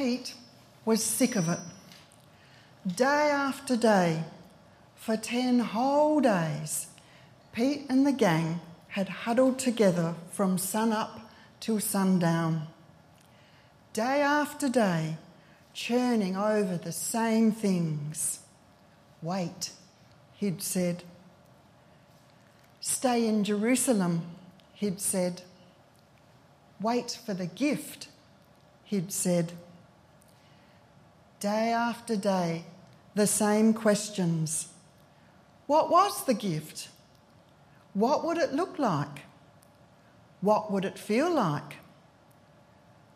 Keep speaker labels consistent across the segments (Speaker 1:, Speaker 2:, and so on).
Speaker 1: Pete was sick of it. Day after day, for 10 whole days, Pete and the gang had huddled together from sun up till sundown. Day after day, churning over the same things. Wait, he'd said. Stay in Jerusalem, he'd said. Wait for the gift, he'd said. Day after day, the same questions. What was the gift? What would it look like? What would it feel like?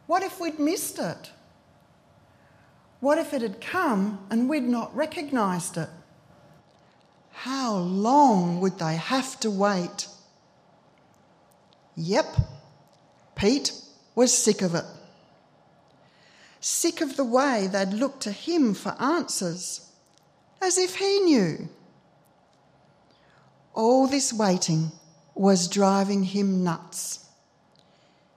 Speaker 1: What if we'd missed it? What if it had come and we'd not recognised it? How long would they have to wait? Yep, Pete was sick of it. Sick of the way they'd look to him for answers, as if he knew. All this waiting was driving him nuts.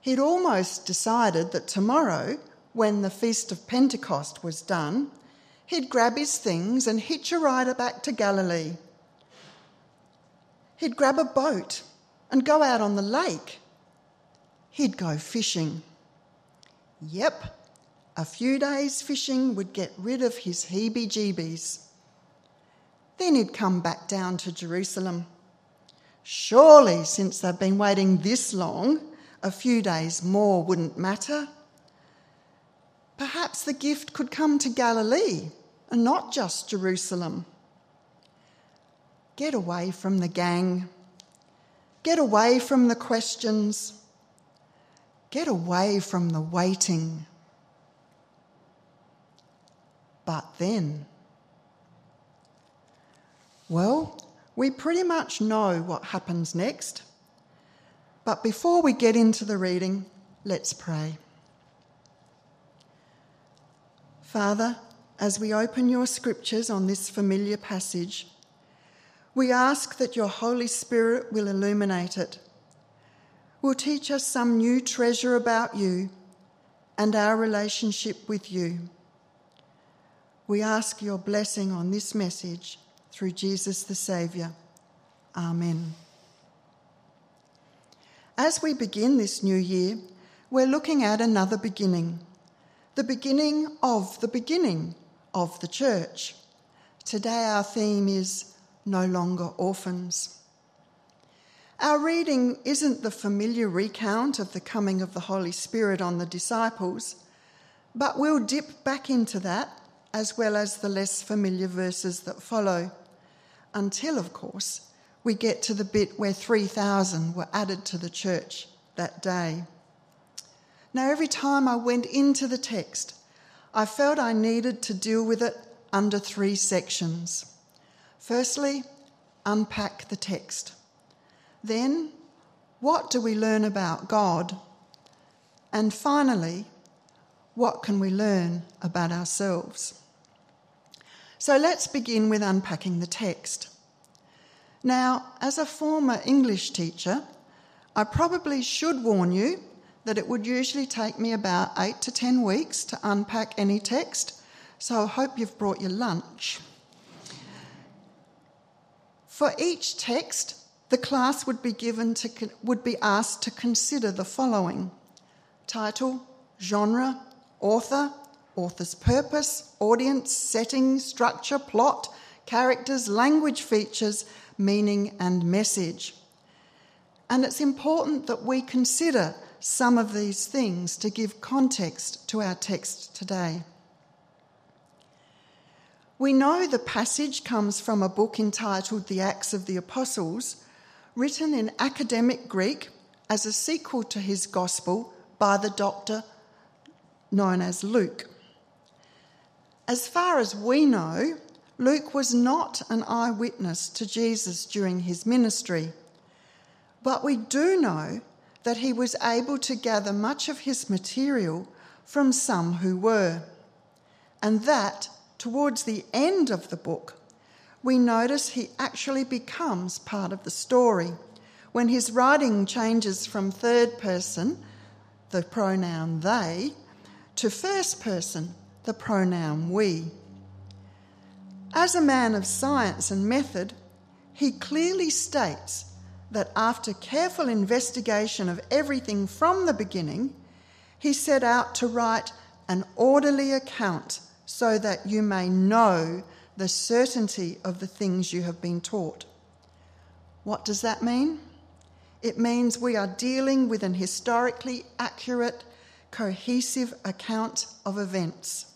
Speaker 1: He'd almost decided that tomorrow when the Feast of Pentecost was done, he'd grab his things and hitch a rider back to Galilee. He'd grab a boat and go out on the lake. He'd go fishing. Yep, a few days fishing would get rid of his heebie jeebies. Then he'd come back down to Jerusalem. Surely, since they've been waiting this long, a few days more wouldn't matter. Perhaps the gift could come to Galilee and not just Jerusalem. Get away from the gang. Get away from the questions. Get away from the waiting. But then, well, we pretty much know what happens next. But before we get into the reading, let's pray. Father, as we open your scriptures on this familiar passage, we ask that your Holy Spirit will illuminate it, will teach us some new treasure about you and our relationship with you. We ask your blessing on this message through Jesus the Saviour. Amen. As we begin this new year, we're looking at another beginning the beginning of the beginning of the church. Today, our theme is No Longer Orphans. Our reading isn't the familiar recount of the coming of the Holy Spirit on the disciples, but we'll dip back into that as well as the less familiar verses that follow, until, of course, we get to the bit where 3,000 were added to the church that day. Now, every time I went into the text, I felt I needed to deal with it under three sections. Firstly, unpack the text. Then, what do we learn about God? And finally, what can we learn about ourselves? So let's begin with unpacking the text. Now, as a former English teacher, I probably should warn you that it would usually take me about eight to ten weeks to unpack any text, so I hope you've brought your lunch. For each text, the class would be given to would be asked to consider the following: title, genre, author, author's purpose, audience, setting, structure, plot, characters, language features, meaning, and message. And it's important that we consider some of these things to give context to our text today. We know the passage comes from a book entitled The Acts of the Apostles, written in academic Greek as a sequel to his Gospel by the doctor known as Luke. As far as we know, Luke was not an eyewitness to Jesus during his ministry, but we do know that he was able to gather much of his material from some who were. And that, towards the end of the book, we notice he actually becomes part of the story when his writing changes from third person, the pronoun they, to first person, the pronoun we. As a man of science and method, he clearly states that after careful investigation of everything from the beginning, he set out to write an orderly account so that you may know the certainty of the things you have been taught. What does that mean? It means we are dealing with an historically accurate, cohesive account of events.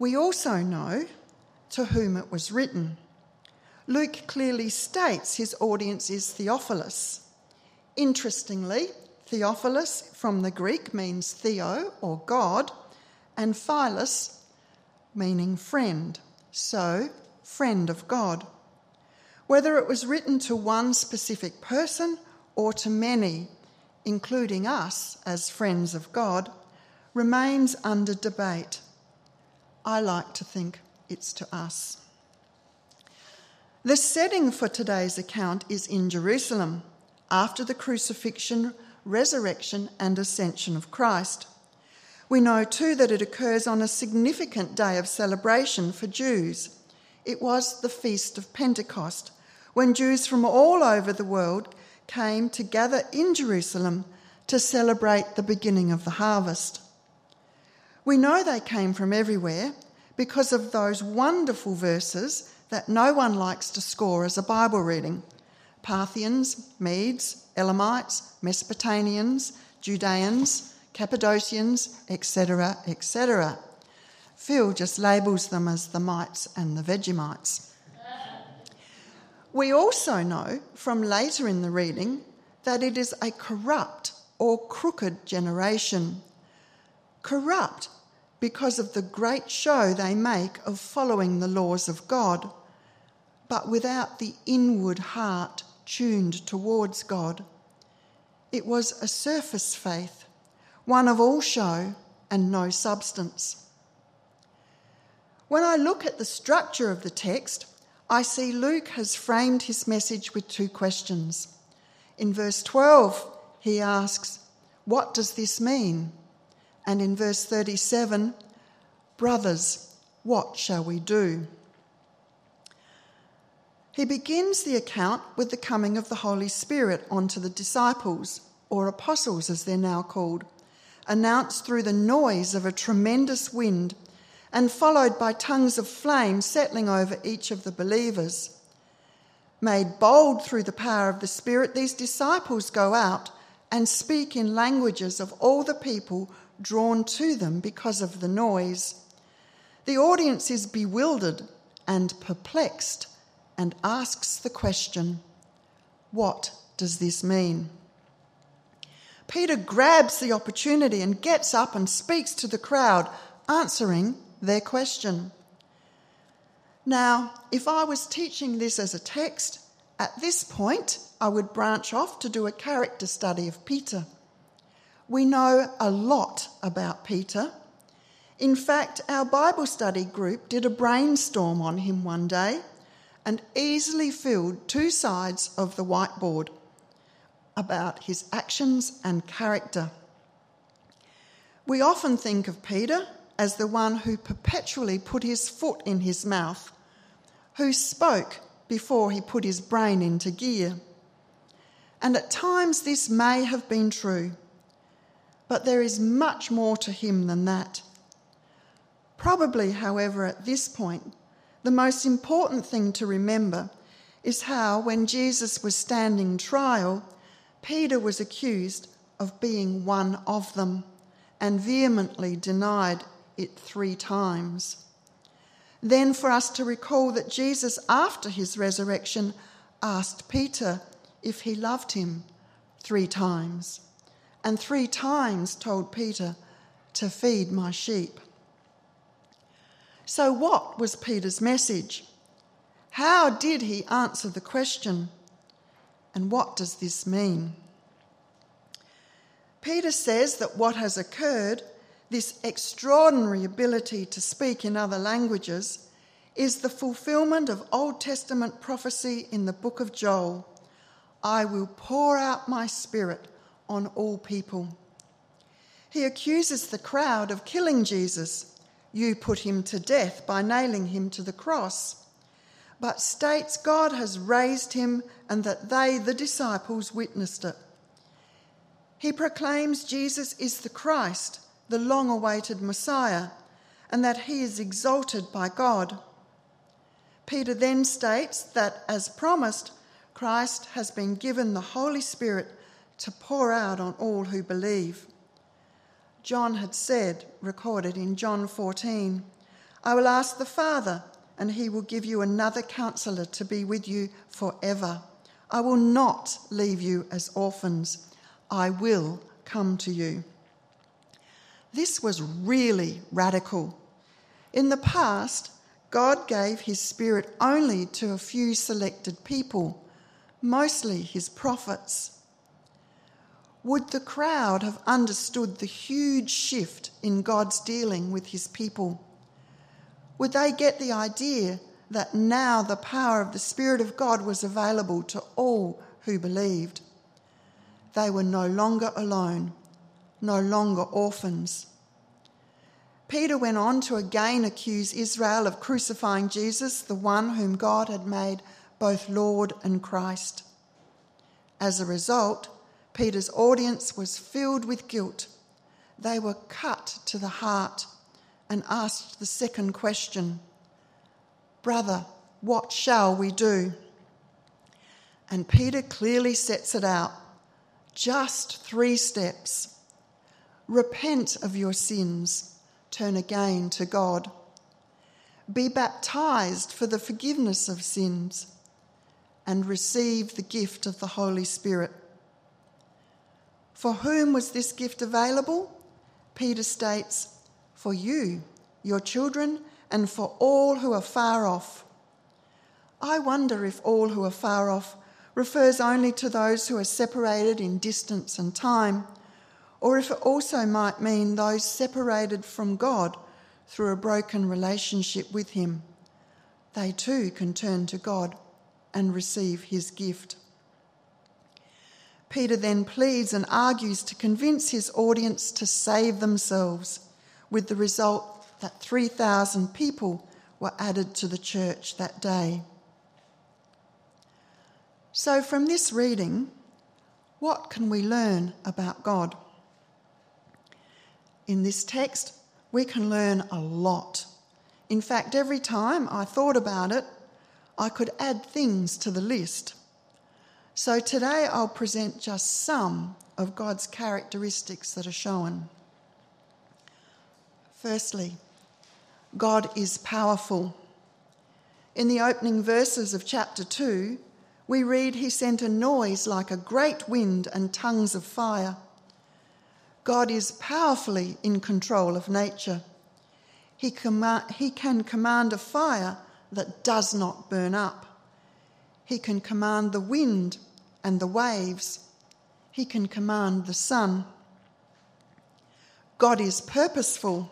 Speaker 1: We also know to whom it was written. Luke clearly states his audience is Theophilus. Interestingly, Theophilus from the Greek means Theo or God, and Philos meaning friend. So, friend of God. Whether it was written to one specific person or to many, including us as friends of God, remains under debate. I like to think it's to us. The setting for today's account is in Jerusalem after the crucifixion, resurrection, and ascension of Christ. We know too that it occurs on a significant day of celebration for Jews. It was the Feast of Pentecost, when Jews from all over the world came to gather in Jerusalem to celebrate the beginning of the harvest. We know they came from everywhere because of those wonderful verses that no one likes to score as a Bible reading Parthians, Medes, Elamites, Mesopotamians, Judeans, Cappadocians, etc., etc. Phil just labels them as the mites and the Vegemites. We also know from later in the reading that it is a corrupt or crooked generation. Corrupt because of the great show they make of following the laws of God, but without the inward heart tuned towards God. It was a surface faith one of all show and no substance. When I look at the structure of the text, I see Luke has framed his message with two questions. In verse 12, he asks, What does this mean? And in verse 37, Brothers, what shall we do? He begins the account with the coming of the Holy Spirit onto the disciples, or apostles as they're now called announced through the noise of a tremendous wind and followed by tongues of flame settling over each of the believers. Made bold through the power of the Spirit, these disciples go out and speak in languages of all the people drawn to them because of the noise. The audience is bewildered and perplexed and asks the question What does this mean? Peter grabs the opportunity and gets up and speaks to the crowd, answering their question. Now, if I was teaching this as a text, at this point I would branch off to do a character study of Peter. We know a lot about Peter. In fact, our Bible study group did a brainstorm on him one day and easily filled two sides of the whiteboard about his actions and character. We often think of Peter as the one who perpetually put his foot in his mouth, who spoke before he put his brain into gear. And at times this may have been true, but there is much more to him than that. Probably, however, at this point, the most important thing to remember is how, when Jesus was standing trial, Peter was accused of being one of them and vehemently denied it three times. Then, for us to recall that Jesus, after his resurrection, asked Peter if he loved him three times, and three times told Peter to feed my sheep. So, what was Peter's message? How did he answer the question? And what does this mean? Peter says that what has occurred, this extraordinary ability to speak in other languages, is the fulfillment of Old Testament prophecy in the book of Joel I will pour out my spirit on all people. He accuses the crowd of killing Jesus. You put him to death by nailing him to the cross. But states God has raised him and that they, the disciples, witnessed it. He proclaims Jesus is the Christ, the long awaited Messiah, and that he is exalted by God. Peter then states that, as promised, Christ has been given the Holy Spirit to pour out on all who believe. John had said, recorded in John 14, I will ask the Father, and he will give you another counselor to be with you forever. I will not leave you as orphans, I will come to you. This was really radical. In the past, God gave his Spirit only to a few selected people, mostly his prophets. Would the crowd have understood the huge shift in God's dealing with his people? Would they get the idea that now the power of the Spirit of God was available to all who believed? They were no longer alone, no longer orphans. Peter went on to again accuse Israel of crucifying Jesus, the one whom God had made both Lord and Christ. As a result, Peter's audience was filled with guilt. They were cut to the heart and asked the second question Brother, what shall we do? And Peter clearly sets it out just three steps. Repent of your sins turn again to God. Be baptized for the forgiveness of sins and receive the gift of the Holy Spirit. For whom was this gift available? Peter states, For you, your children, and for all who are far off. I wonder if all who are far off refers only to those who are separated in distance and time or if it also might mean those separated from God through a broken relationship with Him. They too can turn to God and receive His gift. Peter then pleads and argues to convince his audience to save themselves, with the result that 3,000 people were added to the church that day. So, from this reading, what can we learn about God? In this text, we can learn a lot. In fact, every time I thought about it, I could add things to the list. So today I'll present just some of God's characteristics that are shown. Firstly, God is powerful. In the opening verses of chapter 2, we read, He sent a noise like a great wind and tongues of fire. God is powerfully in control of nature. He, com- he can command a fire that does not burn up. He can command the wind and the waves. He can command the sun. God is purposeful.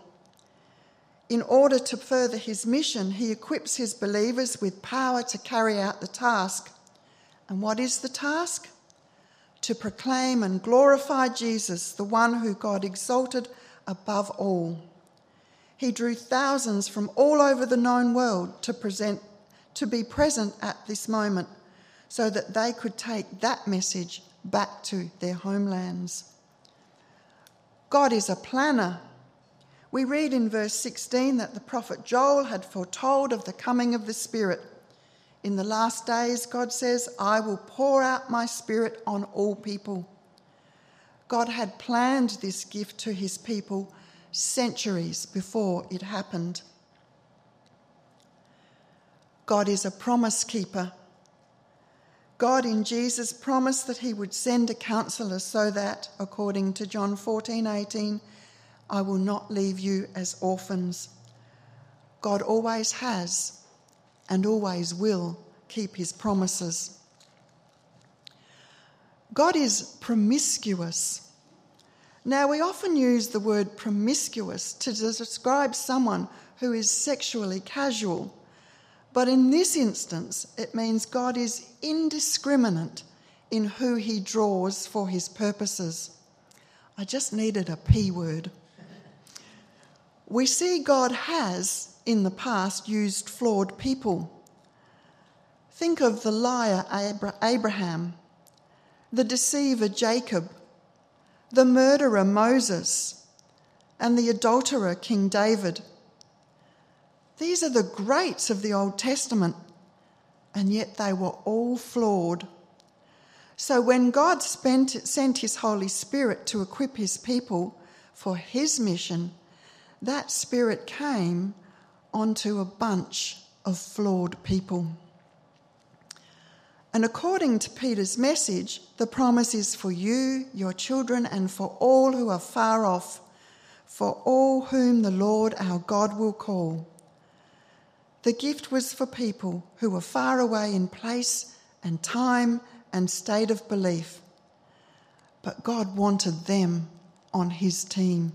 Speaker 1: In order to further his mission, he equips his believers with power to carry out the task. And what is the task? To proclaim and glorify Jesus, the one who God exalted above all. He drew thousands from all over the known world to present to be present at this moment so that they could take that message back to their homelands. God is a planner. We read in verse 16 that the prophet Joel had foretold of the coming of the Spirit in the last days, God says, I will pour out my spirit on all people. God had planned this gift to his people centuries before it happened. God is a promise keeper. God in Jesus promised that he would send a counselor so that, according to John 14 18, I will not leave you as orphans. God always has and always will keep his promises. God is promiscuous. Now, we often use the word promiscuous to describe someone who is sexually casual, but in this instance, it means God is indiscriminate in who he draws for his purposes. I just needed a P word. We see God has, in the past, used flawed people. Think of the liar Abraham, the deceiver Jacob, the murderer Moses, and the adulterer King David. These are the greats of the Old Testament, and yet they were all flawed. So when God spent, sent his Holy Spirit to equip his people for his mission, that Spirit came onto a bunch of flawed people. And according to Peter's message, the promise is for you, your children, and for all who are far off, for all whom the Lord our God will call. The gift was for people who were far away in place and time and state of belief. But God wanted them on his team.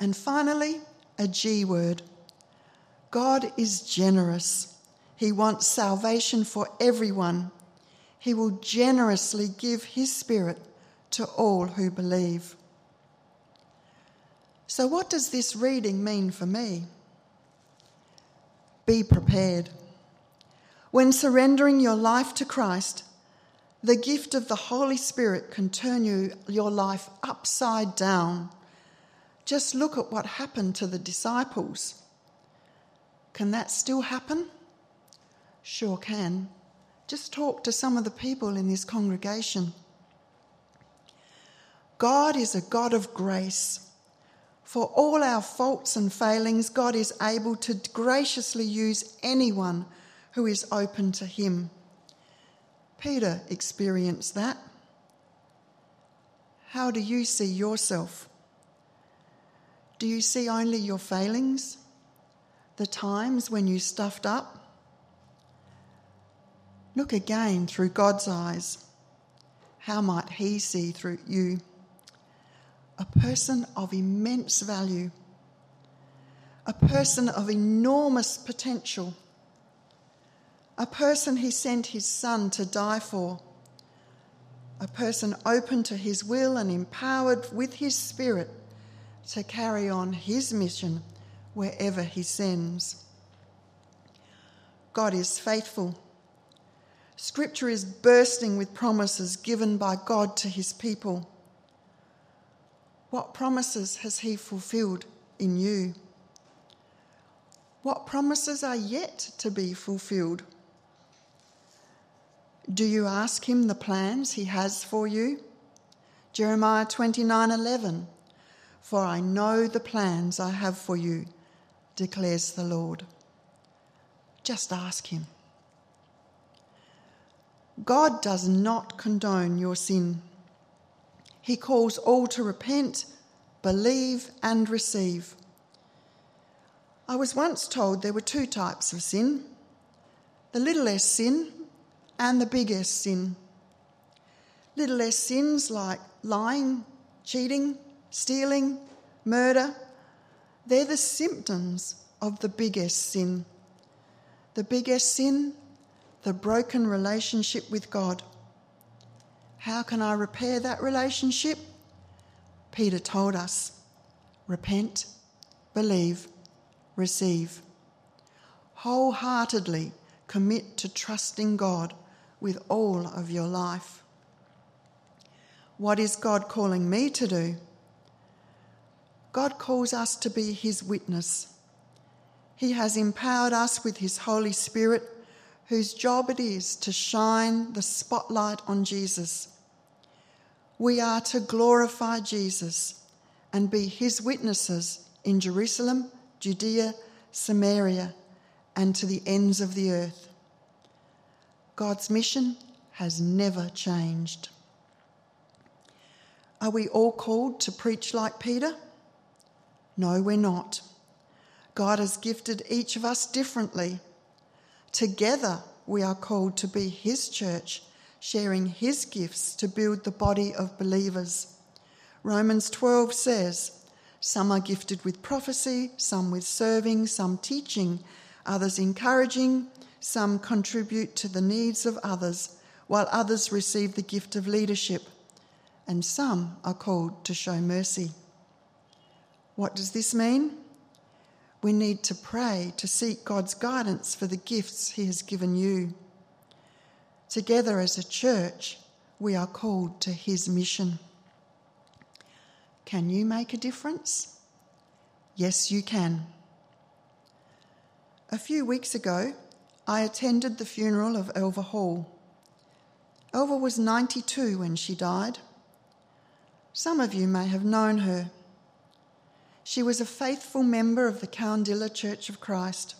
Speaker 1: And finally, a G word God is generous. He wants salvation for everyone. He will generously give his spirit to all who believe. So, what does this reading mean for me? Be prepared. When surrendering your life to Christ, the gift of the Holy Spirit can turn you, your life upside down. Just look at what happened to the disciples. Can that still happen? Sure can. Just talk to some of the people in this congregation. God is a God of grace. For all our faults and failings, God is able to graciously use anyone who is open to Him. Peter experienced that. How do you see yourself? Do you see only your failings? The times when you stuffed up? Look again through God's eyes. How might He see through you? a person of immense value, a person of enormous potential, a person he sent his son to die for, a person open to his will and empowered with his spirit to carry on his mission wherever he sends. God is faithful. Scripture is bursting with promises given by God to his people. What promises has He fulfilled in you? What promises are yet to be fulfilled? Do you ask Him the plans He has for you? Jeremiah 29:11 For I know the plans I have for you, declares the Lord. Just ask Him. God does not condone your sin. He calls all to repent, believe, and receive. I was once told there were two types of sin the little s sin and the big S sin. Little s sins like lying, cheating, stealing, murder, they're the symptoms of the biggest sin. The biggest sin, the broken relationship with God. How can I repair that relationship? Peter told us repent, believe, receive. Wholeheartedly commit to trusting God with all of your life. What is God calling me to do? God calls us to be His witness. He has empowered us with His Holy Spirit, whose job it is to shine the spotlight on Jesus we are to glorify Jesus and be his witnesses in Jerusalem, Judea, Samaria, and to the ends of the earth. God's mission has never changed. Are we all called to preach like Peter? No, we're not. God has gifted each of us differently. Together, we are called to be His church sharing his gifts to build the body of believers. Romans 12 says, Some are gifted with prophecy, some with serving, some teaching, others encouraging, some contribute to the needs of others, while others receive the gift of leadership. and some are called to show mercy. What does this mean? We need to pray to seek God's guidance for the gifts He has given you. Together as a church, we are called to His mission. Can you make a difference? Yes, you can. A few weeks ago, I attended the funeral of Elva Hall. Elva was 92 when she died. Some of you may have known her. She was a faithful member of the Cowandilla Church of Christ.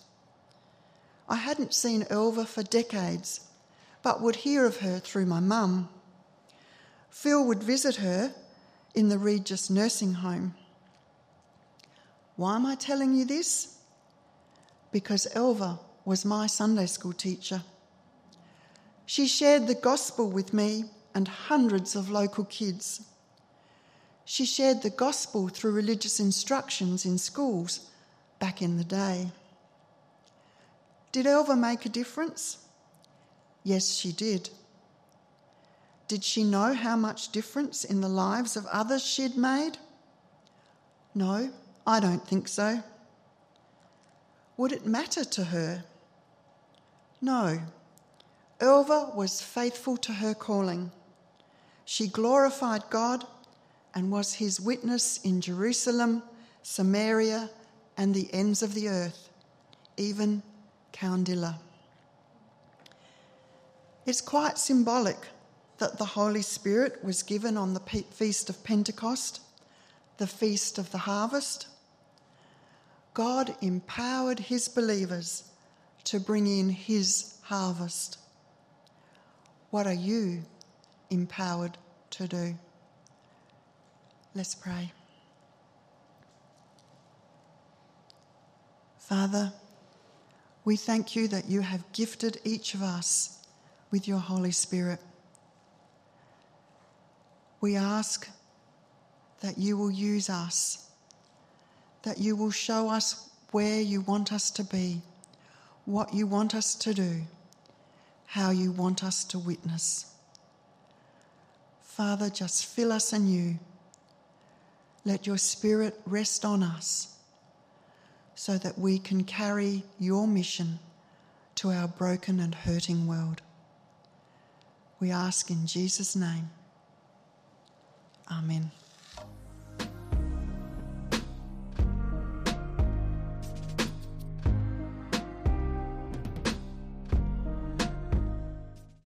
Speaker 1: I hadn't seen Elva for decades, but would hear of her through my mum. Phil would visit her in the Regis nursing home. Why am I telling you this? Because Elva was my Sunday school teacher. She shared the gospel with me and hundreds of local kids. She shared the gospel through religious instructions in schools back in the day. Did Elva make a difference? Yes, she did. Did she know how much difference in the lives of others she'd made? No, I don't think so. Would it matter to her? No. Elva was faithful to her calling. She glorified God and was his witness in Jerusalem, Samaria, and the ends of the earth, even Cowandilla. It's quite symbolic that the Holy Spirit was given on the feast of Pentecost, the feast of the harvest. God empowered his believers to bring in his harvest. What are you empowered to do? Let's pray. Father, we thank you that you have gifted each of us with your Holy Spirit. We ask that you will use us, that you will show us where you want us to be, what you want us to do, how you want us to witness. Father, just fill us anew let your Spirit rest on us so that we can carry your mission to our broken and hurting world. We ask in Jesus' name. Amen.